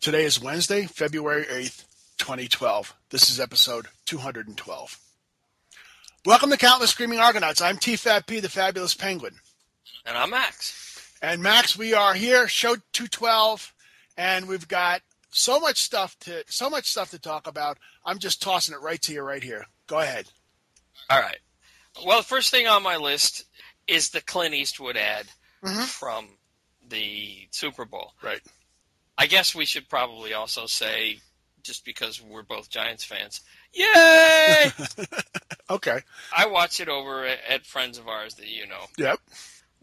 Today is Wednesday, February 8th, 2012. This is episode 212. Welcome to Countless Screaming Argonauts. I'm T-Fat-P, the Fabulous Penguin. And I'm Max. And Max, we are here, show 212, and we've got so much stuff to so much stuff to talk about. I'm just tossing it right to you right here. Go ahead. All right. Well, first thing on my list is the Clint Eastwood ad Mhm. from the Super Bowl. Right. I guess we should probably also say, just because we're both Giants fans, yay! Okay. I watched it over at, at friends of ours that you know. Yep.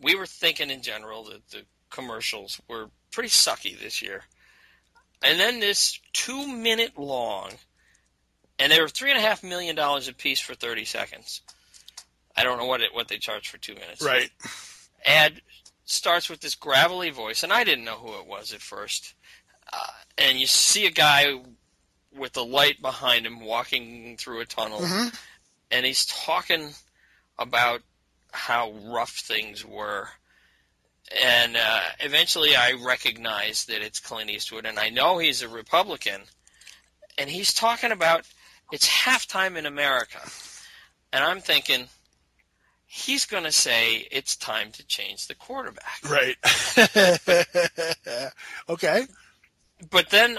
We were thinking in general that the commercials were pretty sucky this year. And then this two minute long, and they were three and a half million dollars a piece for 30 seconds. I don't know what it, what they charge for two minutes. Right. ad starts with this gravelly voice, and I didn't know who it was at first. Uh, and you see a guy with the light behind him walking through a tunnel, Mhm. and he's talking about how rough things were. And uh, eventually, I recognize that it's Clint Eastwood, and I know he's a Republican. And he's talking about it's halftime in America, and I'm thinking he's going to say it's time to change the quarterback. Right. okay. But then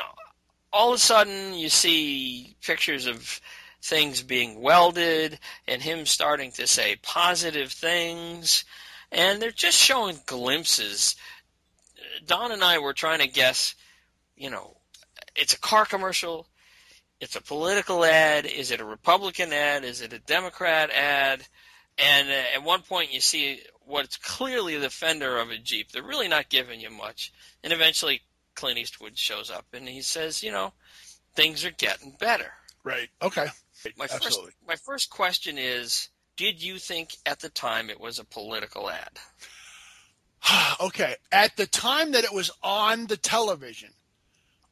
all of a sudden you see pictures of things being welded and him starting to say positive things and they're just showing glimpses. Don and I were trying to guess, you know, it's a car commercial, it's a political ad, is it a Republican ad, is it a Democrat ad? And uh, at one point you see what's clearly the fender of a Jeep. They're really not giving you much. And eventually Clint Eastwood shows up and he says, you know, things are getting better. Right. Okay. My Absolutely. first my first question is, did you think at the time it was a political ad? okay. At the time that it was on the television,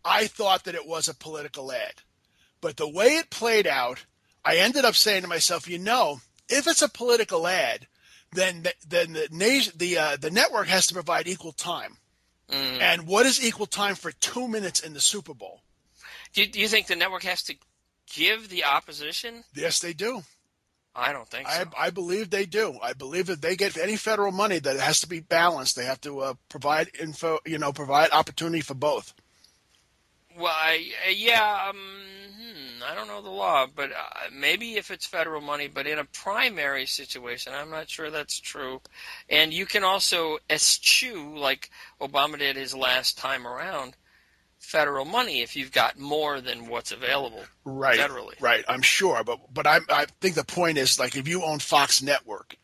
I thought that it was a political ad. But the way it played out, I ended up saying to myself, you know, if it's a political ad, then the, then the the uh, the network has to provide equal time. Mm. And what is equal time for two minutes in the Super Bowl? Do, you- do you think the network has to give the opposition? Yes, they do. I don't think I, so. I believe they do. I believe that they get any federal money that it has to be balanced. They have to uh, provide info, you know, provide opportunity for both. Well, I, uh, yeah, um, I don't know the law, but uh, maybe if it's federal money, but in a primary situation, I'm not sure that's true. And you can also eschew, like Obama did his last time around, federal money if you've got more than what's available Right. federally. Right. I'm sure, but but I I think the point is like if you own Fox Network,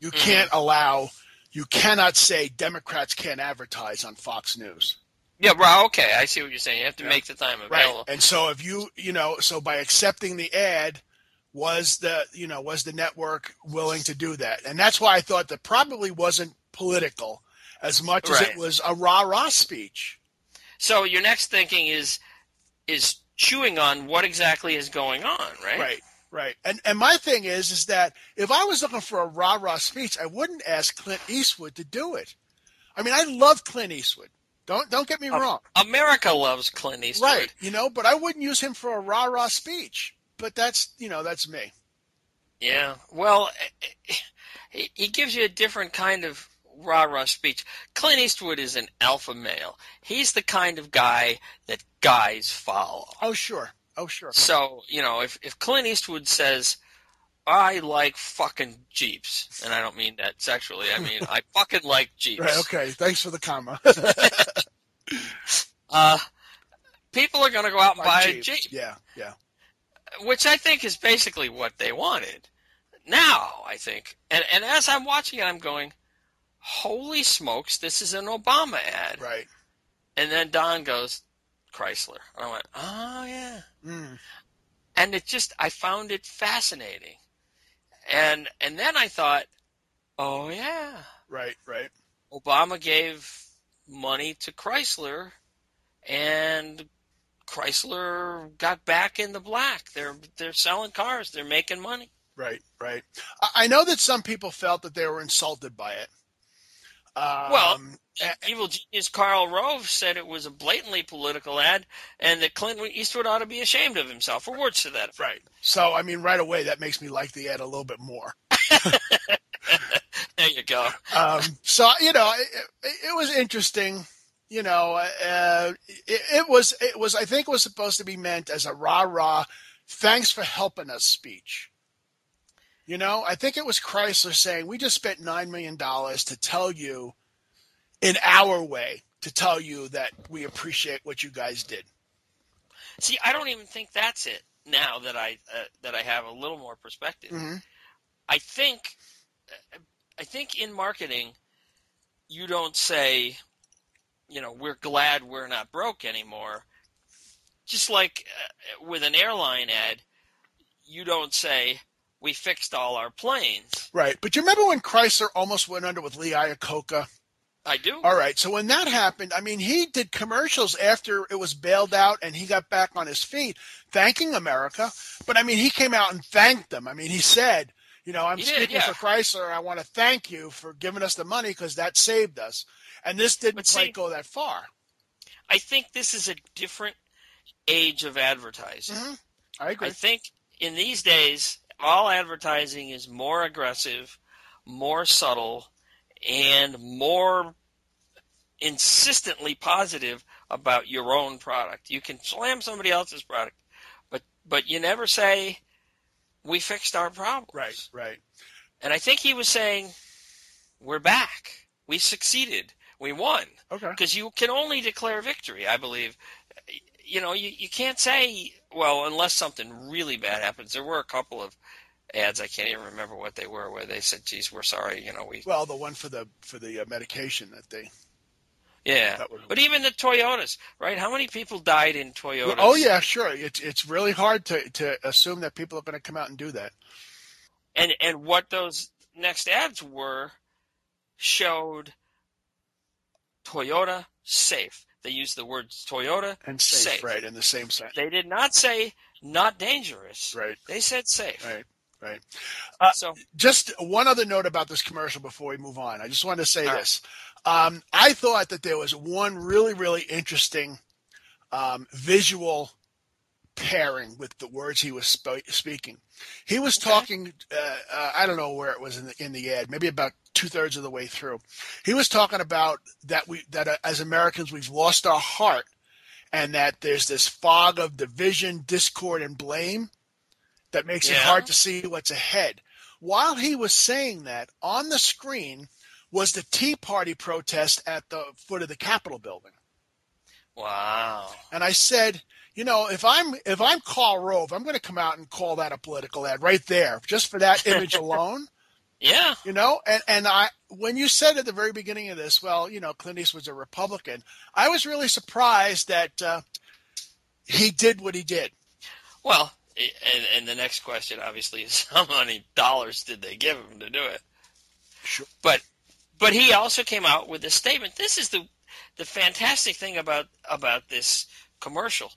you Mm-hmm. can't allow, you cannot say Democrats can't advertise on Fox News. Yeah, well, okay, I see what you're saying. You have to Yeah. make the time available. Right. And so if you you know so by accepting the ad. Was the you know was the network willing to do that? And that's why I thought that probably wasn't political as much as it was a rah rah speech. So your next thinking is is chewing on what exactly is going on, right? Right, right. And and my thing is is that if I was looking for a rah rah speech, I wouldn't ask Clint Eastwood to do it. I mean, I love Clint Eastwood. Don't don't get me Um, wrong. America loves Clint Eastwood. Right, you know, but I wouldn't use him for a rah rah speech. But that's you know that's me. Yeah. Well, he, he gives you a different kind of rah rah speech. Clint Eastwood is an alpha male. He's the kind of guy that guys follow. Oh sure, oh sure. So you know, if if Clint Eastwood says. I like fucking Jeeps. And I don't mean that sexually. I mean, I fucking like Jeeps. Right, okay. Thanks for the comma. Uh, people are going to go out and buy a Jeep. Jeep. Yeah, yeah. which I think is basically what they wanted. Now, I think, and and as I'm watching it, I'm going, "Holy smokes, this is an Obama ad!" Right. And then Don goes, "Chrysler," and I went, "Oh yeah," Mm. and it just I found it fascinating, and and then I thought, "Oh yeah, Right, right. Obama gave money to Chrysler, and Chrysler got back in the black. They're they're selling cars. They're making money. Right, right. I- I know that some people felt that they were insulted by it. Um, Well, Evil genius Karl Rove said it was a blatantly political ad, and that Clint Eastwood ought to be ashamed of himself, or words to that effect. right. So I mean, right away that makes me like the ad a little bit more. There you go. Um, so you know, it, it, it was interesting. You know, uh, it, it was it was I think it was supposed to be meant as a rah rah, thanks for helping us speech. You know, I think it was Chrysler saying we just spent nine million dollars to tell you, in our way, to tell you that we appreciate what you guys did. See, I don't even think that's it. Now that I uh, that I have a little more perspective, Mhm. I think I think in marketing, you don't say, you know, we're glad we're not broke anymore. Just like uh, with an airline ad, you don't say we fixed all our planes. Right, but you remember when Chrysler almost went under with Lee Iacocca? I do. All right. So when that happened, I mean, he did commercials after it was bailed out and he got back on his feet, thanking America. But I mean, he came out and thanked them. I mean, he said, you know, I'm He did, speaking yeah. for Chrysler. I want to thank you for giving us the money because that saved us. And this didn't But see- quite go that far. I think this is a different age of advertising. Mhm. I agree. I think in these days, all advertising is more aggressive, more subtle, and more insistently positive about your own product. You can slam somebody else's product, but but you never say we fixed our problem. right, right. And I think he was saying we're back. We succeeded. We won Okay. because you can only declare victory. I believe. You know, you, you can't say well unless something really bad happens. There were a couple of ads I can't even remember what they were where they said, "Geez, we're sorry." You know, we Well, the one for the for the uh, medication that they. yeah. That was- But even the Toyotas, right? How many people died in Toyotas? Oh yeah, sure. It's it's really hard to to assume that people are going to come out and do that. and and what those next ads were showed Toyota safe. They used the words Toyota And safe, Safe. right? In the same sense. They did not say not dangerous. Right, They said safe. right, right. Uh, So just one other note about this commercial before we move on. I just wanted to say All right. this. Um, I thought that there was one really, really interesting um, visual pairing with the words he was sp- speaking. He was Okay. talking. Uh, uh, I don't know where it was in the in the ad. Maybe about two thirds of the way through. He was talking about that we that uh, as Americans we've lost our heart, and that there's this fog of division, discord, and blame that makes it hard to see what's ahead. While he was saying that, on the screen was the Tea Party protest at the foot of the Capitol building. wow. And I said, you know, if I'm if I'm Karl Rove, I'm going to come out and call that a political ad right there, just for that image alone. Yeah. You know, and and I when you said at the very beginning of this, well, you know, Clint Eastwood's a Republican, I was really surprised that uh, he did what he did. Well, and, and the next question obviously is how many dollars did they give him to do it? Sure. But but he also came out with a statement. This is the the fantastic thing about about this commercial.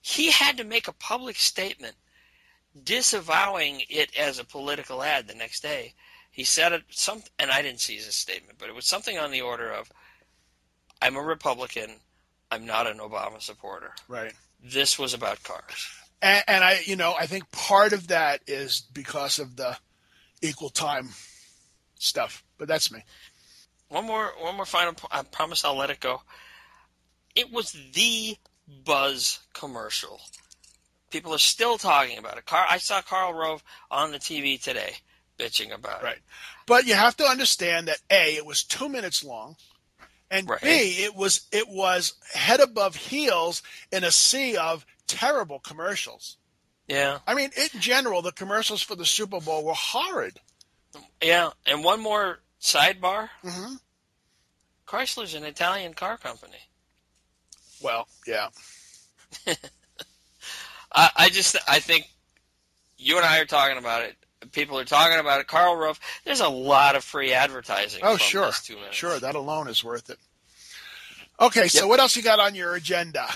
He had to make a public statement disavowing it as a political ad the next day. He said it some and I didn't see his statement, but it was something on the order of I'm a Republican, I'm not an Obama supporter. Right. This was about cars. And, and I, you know, I think part of that is because of the equal time stuff. But that's me. One more, one more final. I promise I'll let it go. It was the buzz commercial. People are still talking about it. Car, I saw Karl Rove on the TV today bitching about Right. it. Right. But you have to understand that a it was two minutes long, and Right. b it was it was head above heels in a sea of terrible commercials. Yeah, I mean, in general, the commercials for the Super Bowl were horrid. yeah. And one more sidebar: hmm Chrysler's an Italian car company. Well, yeah, I, I just, I think you and I are talking about it. People are talking about it. Karl Rove. There's a lot of free advertising. Oh, sure. sure, that alone is worth it. Okay, so Yep. what else you got on your agenda?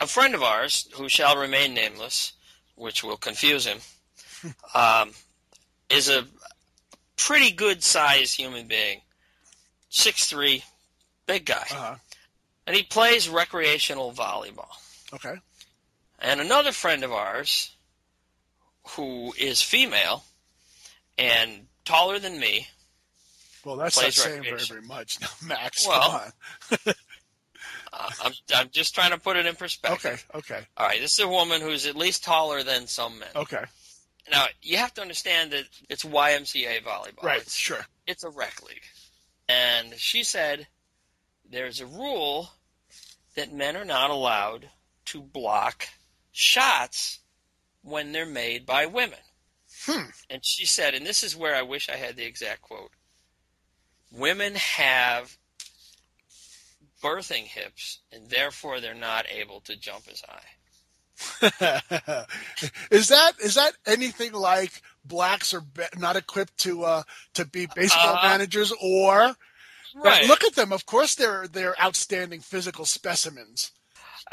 A friend of ours who shall remain nameless, which will confuse him, um, is a pretty good sized human being. six three, big guy, Uh-huh. and he plays recreational volleyball. Okay. And another friend of ours, who is female and taller than me, Well, that's not saying very, very much. No, Max, Well, come on. I'm, I'm just trying to put it in perspective. Okay, okay, All right, this is a woman who's at least taller than some men. okay. Now, you have to understand that it's YMCA volleyball. Right, It's, sure. it's a rec league. And she said there's a rule that men are not allowed to block shots when they're made by women. Hmm. And she said, and this is where I wish I had the exact quote women have birthing hips, and therefore they're not able to jump as high. is that is that anything like blacks are be- not equipped to uh, to be baseball Uh, managers or Right. look at them of course they're they're outstanding physical specimens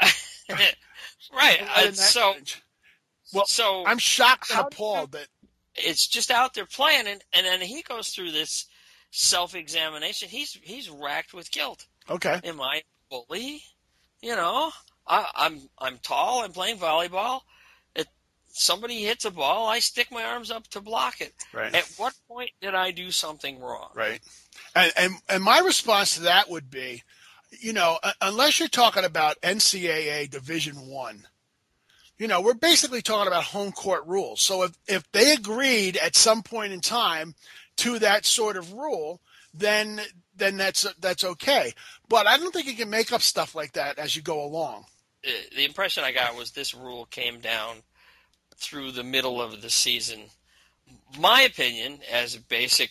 right. Uh, so, range. well, so I'm shocked and appalled that it's just out there playing, and, and then he goes through this self-examination. He's he's racked with guilt. Okay Am I a bully? You know, I, I'm I'm tall. I'm playing volleyball. If somebody hits a ball, I stick my arms up to block it. right At what point did I do something wrong? Right. And, and and my response to that would be, you know, unless you're talking about NCAA Division One, you know, we're basically talking about home court rules. So if if they agreed at some point in time to that sort of rule, then then that's that's okay. But I don't think you can make up stuff like that as you go along. The impression I got was this rule came down through the middle of the season. My opinion, as a basic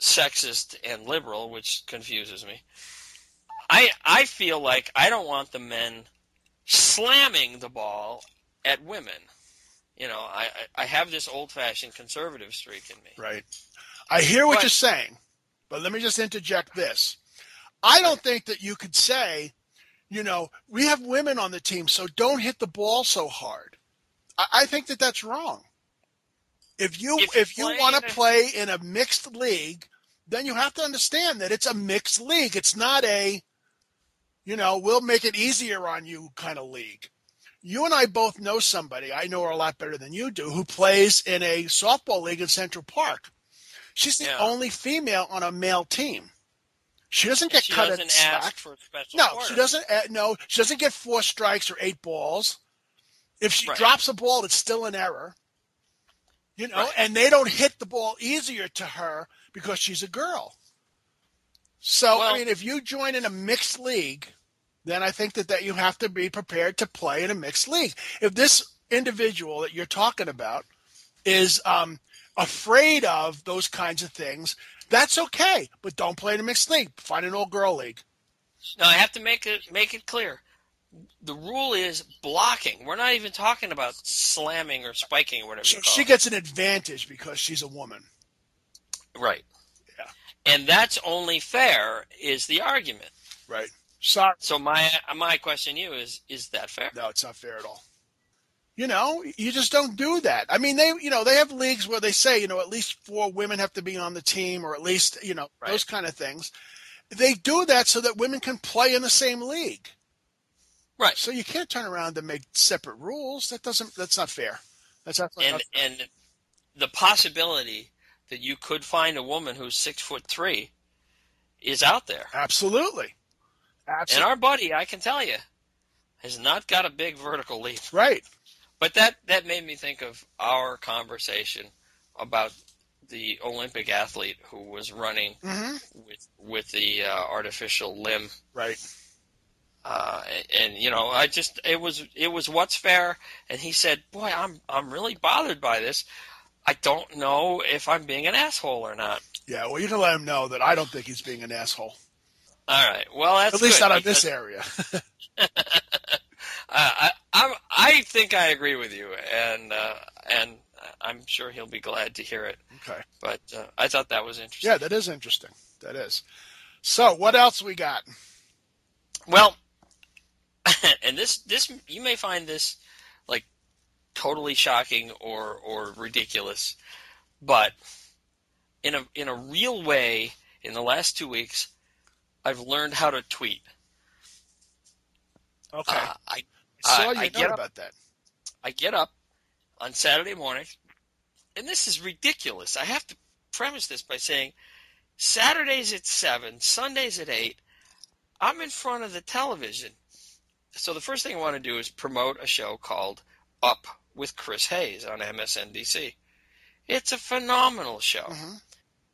sexist and liberal, which confuses me, I I feel like I don't want the men slamming the ball at women. You know, I I have this old-fashioned conservative streak in me. Right. I hear what But- you're saying, but let me just interject this. I don't think that you could say, you know, we have women on the team, so don't hit the ball so hard. I, I think that that's wrong. If you If if, you you want to play in a mixed league, then you have to understand that it's a mixed league. It's not a, you know, we'll make it easier on you kind of league. You and I both know somebody, I know her a lot better than you do, who plays in a softball league in Central Park. She's the Yeah. only female on a male team. She doesn't get She cut doesn't at slack. for special No, orders. she doesn't. Uh, no, she doesn't get four strikes or eight balls. If she Right. drops a ball, it's still an error. You know, Right. and they don't hit the ball easier to her because she's a girl. So Well- I mean, if you join in a mixed league, then I think that, that you have to be prepared to play in a mixed league. If this individual that you're talking about is um, afraid of those kinds of things, that's okay. But don't play in a mixed league. Find an all girl league. No, I have to make it make it clear. The rule is blocking. We're not even talking about slamming or spiking or whatever So you call she it. gets an advantage because she's a woman. Right. Yeah. And that's only fair is the argument. Right. Sorry. So my my question to you is is that fair? No, it's not fair at all. You know, you just don't do that. I mean, they, you know, they have leagues where they say, you know, at least four women have to be on the team, or at least, you know, Right. those kind of things. They do that so that women can play in the same league. Right. So you can't turn around and make separate rules. That doesn't. That's not fair. That's not. And and the possibility that you could find a woman who's six foot three is out there. absolutely. Absolutely. And our buddy, I can tell you, has not got a big vertical leap. right. But that that made me think of our conversation about the Olympic athlete who was running hmm with with the uh, artificial limb, Right. uh, and, you know, I just it was it was what's fair, and he said, "Boy, I'm I'm really bothered by this. I don't know if I'm being an asshole or not." Yeah. Well, you can let him know that I don't think he's being an asshole. All right, well that's At least good, not on this area. uh, I I'm, I think I agree with you, and uh, and I'm sure he'll be glad to hear it. okay. But uh, I thought that was interesting. Yeah, that is interesting. That is. So, what else we got? Well, and this this you may find this like totally shocking or or ridiculous, but in a in a real way, in the last two weeks, I've learned how to tweet. Okay. Uh, I I saw I- you I get up- about that. I get up on Saturday morning, and this is ridiculous. I have to premise this by saying Saturdays at 7, Sundays at 8, I'm in front of the television. So the first thing I want to do is promote a show called Up with Chris Hayes on MSNBC. It's a phenomenal show. Mhm.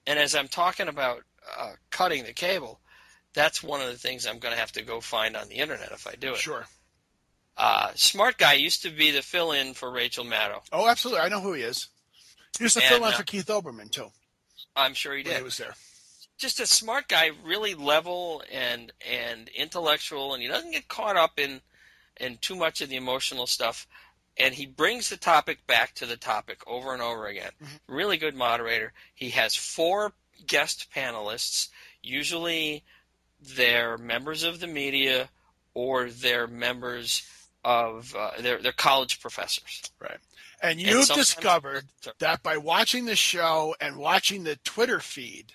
And as I'm talking about uh, cutting the cable, that's one of the things I'm going to have to go find on the internet if I do it. Sure. Uh, Smart Guy used to be the fill-in for Rachel Maddow. Oh, absolutely. I know who he is. He used to And, fill in uh, for Keith Olbermann too I'm sure he did. he was there. Just a smart guy, really level and and intellectual, and he doesn't get caught up in in too much of the emotional stuff. And he brings the topic back to the topic over and over again. Mhm. Really good moderator. He has four guest panelists. Usually, they're members of the media or they're members of uh, they're they're college professors. And And you've sometimes- discovered that by watching the show and watching the Twitter feed,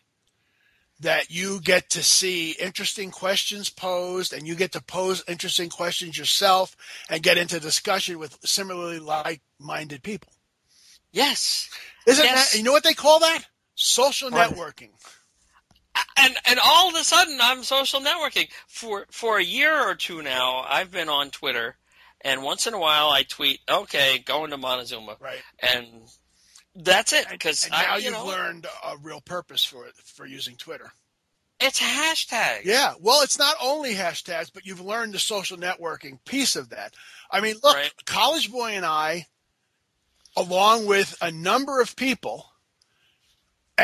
that you get to see interesting questions posed and you get to pose interesting questions yourself and get into discussion with similarly like-minded people. Yes. Isn't Yes. that, you know what they call that? Social What? networking. and and all of a sudden I'm social networking for for a year or two now. I've been on Twitter, and once in a while I tweet, "Okay, going to Montezuma," Right. and that's it. Because now I, you you've know, learned a real purpose for it, for using Twitter. it's a hashtag. Yeah, well, it's not only hashtags, but you've learned the social networking piece of that. I mean, look, Right. College Boy and I, along with a number of people,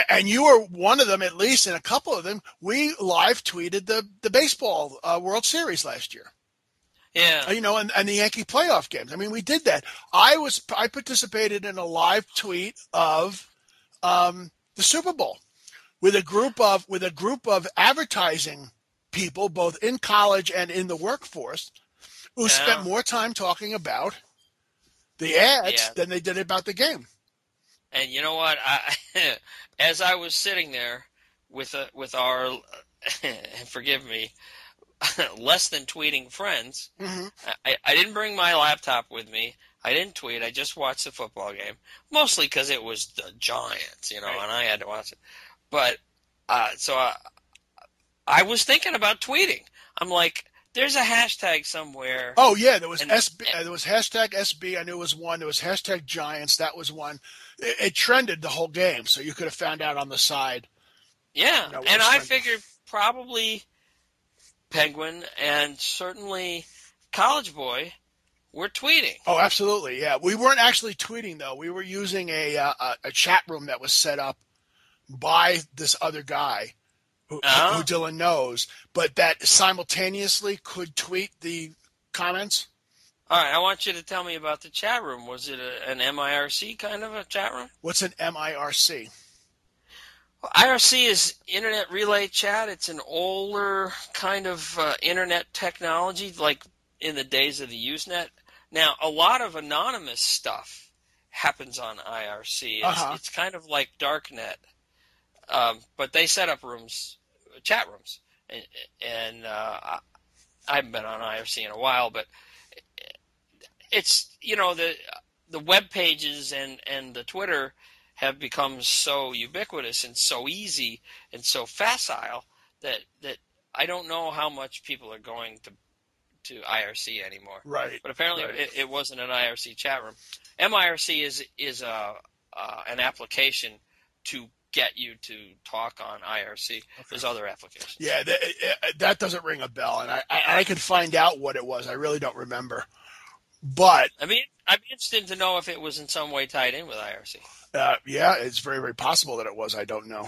and you were one of them at least, and a couple of them, we live tweeted the the baseball uh, World Series last year. Yeah. Uh, You know, and, and the Yankee playoff games. I mean, we did that. I was I participated in a live tweet of um, the Super Bowl with a group of with a group of advertising people, both in college and in the workforce, who Yeah. spent more time talking about the ads Yeah. than they did about the game. And you know what? I, as I was sitting there with a, with our, forgive me, less than tweeting friends, hmm I, I didn't bring my laptop with me. I didn't tweet. I just watched the football game, mostly because it was the Giants, you know, Right. and I had to watch it. But uh, so I, I was thinking about tweeting. I'm like, there's a hashtag somewhere. Oh yeah, there was And- SB, uh, there was hashtag SB. I knew it was one. There was hashtag Giants. That was one. It, it trended the whole game, so you could have found out on the side. Yeah, No, and I figured probably Penguin and certainly College Boy were tweeting. Oh, absolutely. Yeah, we weren't actually tweeting though. We were using a uh, a, chat room that was set up by this other guy who, Oh. who Dylan knows, but that simultaneously could tweet the comments. All right, I want you to tell me about the chat room. Was it a, an MIRC kind of a chat room? What's an MIRC? IRC is Internet Relay Chat. It's an older kind of uh, internet technology, like in the days of the Usenet. Now, a lot of anonymous stuff happens on IRC. It's, Uh-huh. it's kind of like Darknet, um, but they set up rooms, chat rooms, and, and uh, I I haven't been on IRC in a while, but it's you know the the web pages and and the Twitter have become so ubiquitous and so easy and so facile that that I don't know how much people are going to to IRC anymore. Right. But apparently, Right. it, it wasn't an IRC chat room. MIRC is is a uh, an application to get you to talk on IRC. There's other applications. Yeah, that, that doesn't ring a bell, and I, I I can find out what it was. I really don't remember, but I mean, I'd be interested to know if it was in some way tied in with IRC. Uh, yeah, it's very very possible that it was. I don't know,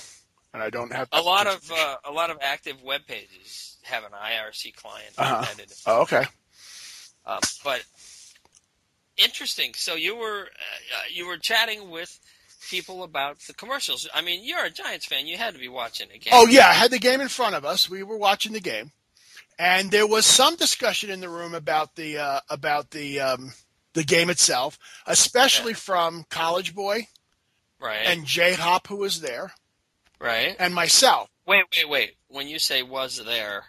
and I don't have A lot of uh, a lot of active web pages have an IRC client Uh-huh. Oh, okay. Um, but interesting. So you were uh, you were chatting with people about the commercials. I mean, you're a Giants fan. You had to be watching the game. Oh yeah, I had the game in front of us. We were watching the game, and there was some discussion in the room about the uh, about the um, the game itself, especially from College Boy right, and Jay Hop, who was there, right. and myself. Wait, wait, wait. When you say was there,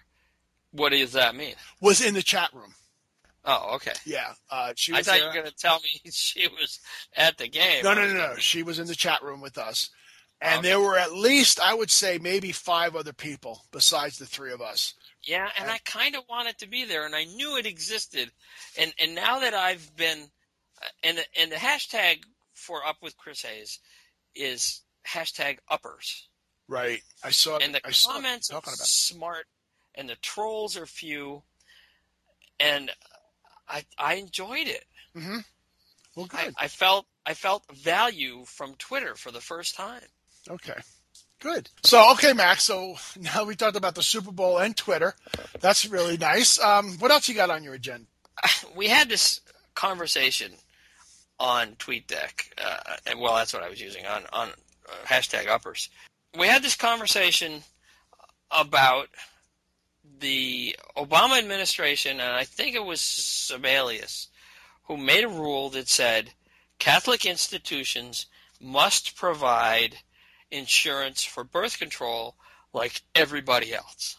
what does that mean? Was in the chat room. Oh, okay. Yeah, uh, she I thought you were going to tell me she was at the game. No, no, no, no. She was in the chat room with us. And Okay. there were at least, I would say, maybe five other people besides the three of us. Yeah, and I kind of wanted to be there, and I knew it existed, and and now that I've been, uh, and the, and the hashtag for up with Chris Hayes is hashtag uppers, Right. I saw. and the I comments are talking about. it. smart, and the trolls are few, and I I enjoyed it. hmm Well, I, good. I felt I felt value from Twitter for the first time. Okay. Good. So, okay, Max. So now we talked about the Super Bowl and Twitter. That's really nice. Um, what else you got on your agenda? we had this conversation on TweetDeck, uh, and well, that's what I was using on on uh, hashtag uppers. We had this conversation about the Obama administration, and I think it was Sebelius, who made a rule that said Catholic institutions must provide insurance for birth control like everybody else.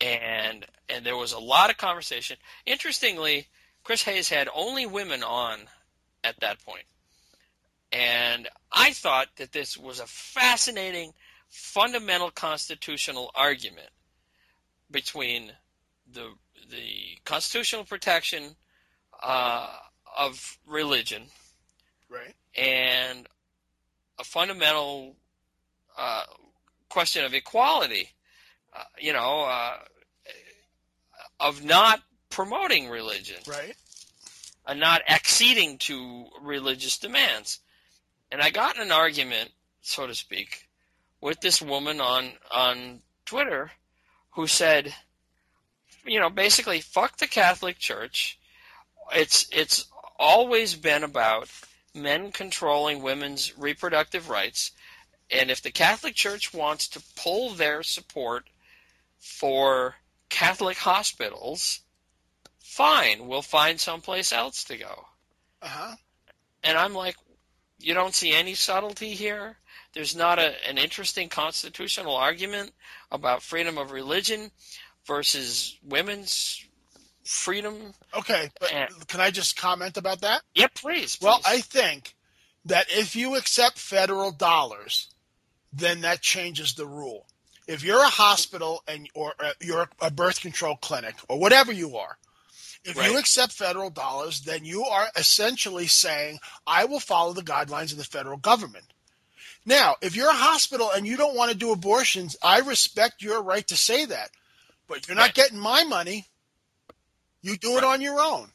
And and there was a lot of conversation. Interestingly, Chris Hayes had only women on at that point. And I thought that this was a fascinating fundamental constitutional argument between the the constitutional protection uh, of religion Right. and a fundamental uh, question of equality. Uh, you know, uh, of not promoting religion Right. Not acceding to religious demands. And I got in an argument, so to speak, with this woman on on Twitter who said, you know, basically, fuck the Catholic Church. It's it's always been about men controlling women's reproductive rights, and if the Catholic Church wants to pull their support for Catholic hospitals, fine, we'll find someplace else to go. Uh huh. And I'm like, you don't see any subtlety here. There's not a, an interesting constitutional argument about freedom of religion versus women's freedom. Okay. But Yeah. can I just comment about that? Yeah, please. Well. I think that if you accept federal dollars, then that changes the rule. If you're a hospital and or uh, you're a birth control clinic or whatever you are, if Right. you accept federal dollars, then you are essentially saying, I will follow the guidelines of the federal government. Now, if you're a hospital and you don't want to do abortions, I respect your right to say that. But you're not Right. getting my money. You do it on your own.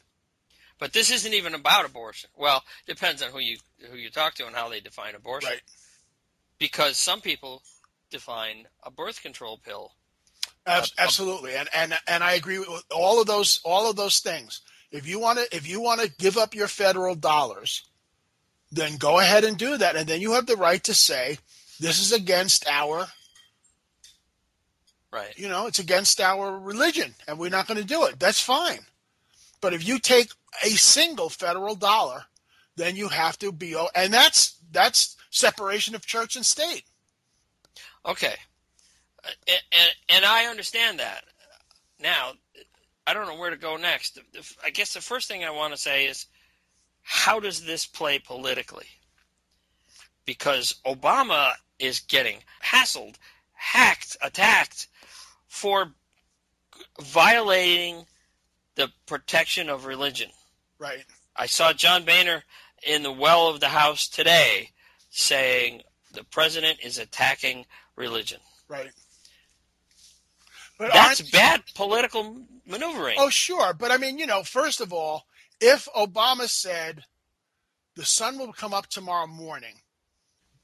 But this isn't even about abortion. Well, depends on who you who you talk to and how they define abortion. Right. Because some people define a birth control pill. Ab- absolutely, and and and I agree with all of those all of those things. If you want to if you want to give up your federal dollars, then go ahead and do that, and then you have the right to say this is against our Right. you know it's against our religion, and we're not going to do it. That's fine. But if you take a single federal dollar, then you have to be and that's that's separation of church and state. Okay. And, and, and I understand that. Now, I don't know where to go next. I guess the first thing I want to say is how does this play politically? Because Obama is getting hassled, hacked, attacked for violating the protection of religion. Right. I saw John Boehner in the well of the House today saying the president is attacking religion. Right. But That's bad political maneuvering. Oh, sure. But I mean, you know, first of all, if Obama said the sun will come up tomorrow morning,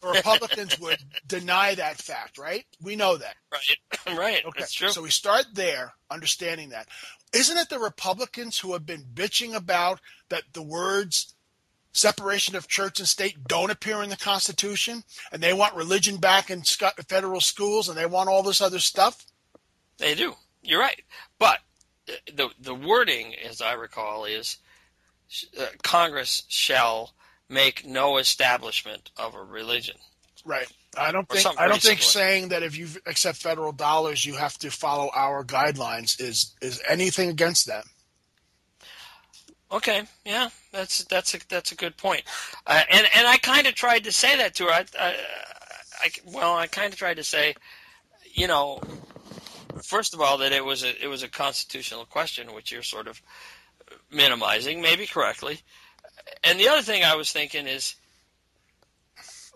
the Republicans would deny that fact, right? We know that. Right, right. Okay. That's true. So we start there, understanding that. Isn't it the Republicans who have been bitching about that the words separation of church and state don't appear in the Constitution and they want religion back in federal schools and they want all this other stuff? They do. You're right. But uh, the the wording, as I recall, is uh, Congress shall make no establishment of a religion. Right. I don't think I don't think similar. saying that if you accept federal dollars you have to follow our guidelines is is anything against that. Okay, yeah, that's that's a that's a good point, uh, and and I kind of tried to say that to her. I, I, I well, I kind of tried to say, you know, first of all, that it was a it was a constitutional question, which you're sort of minimizing, maybe correctly, and the other thing I was thinking is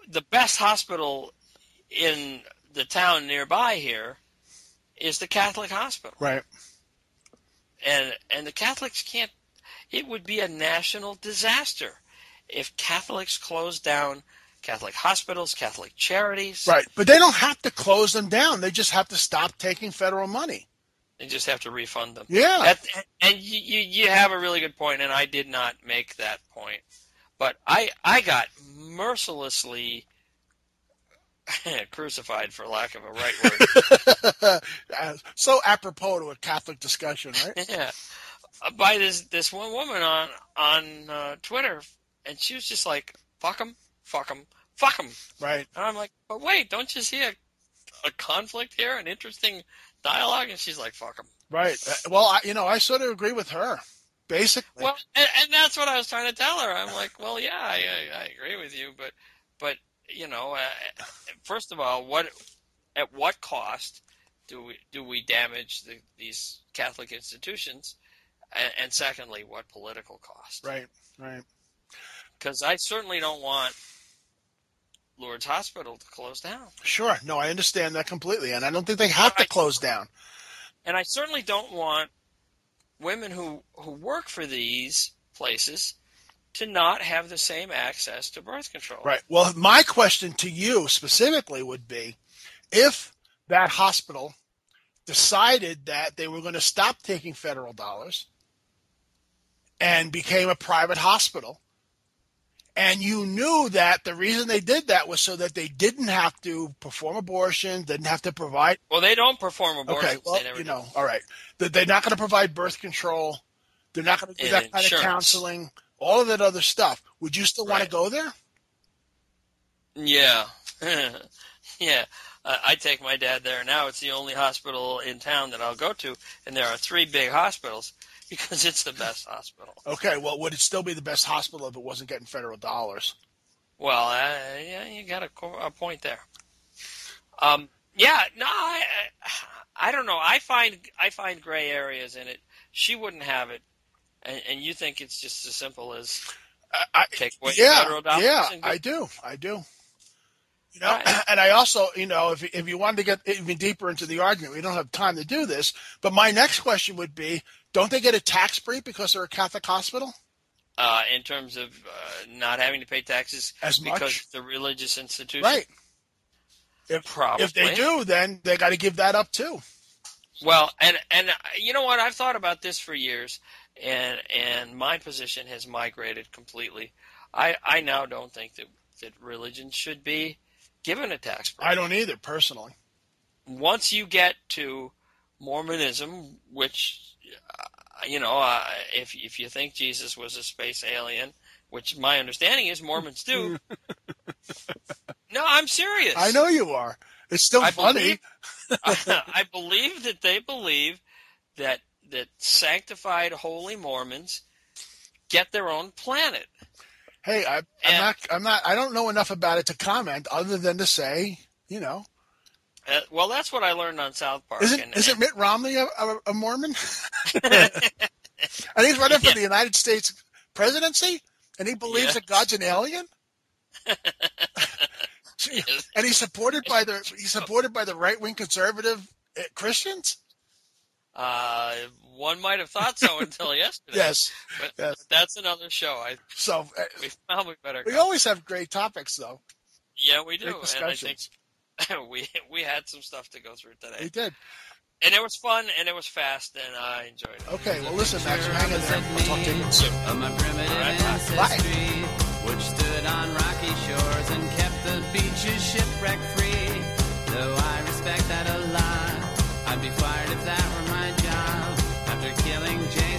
the best hospital in the town nearby here is the Catholic hospital Right. and and the Catholics can't. It would be a national disaster if Catholics closed down Catholic hospitals, Catholic charities. Right. But they don't have to close them down. They just have to stop taking federal money. They just have to refund them. Yeah. That, and you, you have a really good point, and I did not make that point, but I I got mercilessly crucified, for lack of a right word. So apropos to a Catholic discussion, right? yeah, by this this one woman on on uh, Twitter, and she was just like, "Fuck them, fuck them, fuck them." Right. And I'm like, "But wait, don't you see a a conflict here, an interesting dialogue? And she's like, "Fuck them." Right. Uh, Well, I, you know, I sort of agree with her. Basically. Well, and, and that's what I was trying to tell her. I'm like, "Well, yeah, I, I, I agree with you, but but you know, uh, first of all, what at what cost do we do we damage the, these Catholic institutions?" And, and secondly, what political cost? right. Right. because I certainly don't want Lourdes Hospital to close down, Sure. No, I understand that completely, and I don't think they have to close down. and I certainly don't want women who who work for these places to not have the same access to birth control. Right. Well, my question to you specifically would be if that hospital decided that they were going to stop taking federal dollars and became a private hospital, and you knew that the reason they did that was so that they didn't have to perform abortion, didn't have to provide. Well, they don't perform abortions. Okay, well, you do. know, all right. They're not going to provide birth control. They're not going to do And that kind of counseling. All of that other stuff. Would you still want to go there? Yeah, yeah. Uh, I take my dad there now. It's the only hospital in town that I'll go to, and there are three big hospitals because it's the best hospital. Okay, well, would it still be the best hospital if it wasn't getting federal dollars? Well, uh, yeah, you got a, a point there. Um, yeah, no, I, I, I don't know. I find I find gray areas in it. She wouldn't have it, and, and you think it's just as simple as I, take away yeah, federal dollars? yeah, I do, I do. You know, Right. and I also, you know, if if you wanted to get even deeper into the argument, we don't have time to do this. But my next question would be: Don't they get a tax break because they're a Catholic hospital? uh, in terms of uh, not having to pay taxes As because much? a religious institution. Right. If Probably. if they do, then they got to give that up too. Well, and and uh, you know what? I've thought about this for years, and and my position has migrated completely. I I now don't think that that religion should be given a tax break. I don't either, personally. Once you get to Mormonism, which you know, uh, if if you think Jesus was a space alien, which my understanding is Mormons do. no, I'm serious. I know you are. It's still I funny. I believe that they believe that that sanctified holy Mormons get their own planet. Hey, I, I'm And- not. I'm not. I don't know enough about it to comment, other than to say, you know, Uh, well, that's what I learned on South Park. isn't and, isn't Mitt Romney a, a, a Mormon? I think he's running for Yeah. the United States presidency, and he believes Yeah. that God's an alien, and he's supported by the he's supported by the right wing conservative uh, Christians. uh, one might have thought so until yesterday. Yes, but, yes. but that's another show. I So uh, we probably better. we go. always have great topics, though. yeah, we do, and I think. we we had some stuff to go through today, We did. and it was fun and it was fast, and I enjoyed it. Okay, well, listen, Max, hang in there. I'll talk to you soon. of my primitive All right, bye. Bye. which stood on rocky shores and kept the beaches shipwreck free. Though I respect that a lot, I'd be fired if that were my job. After killing Jason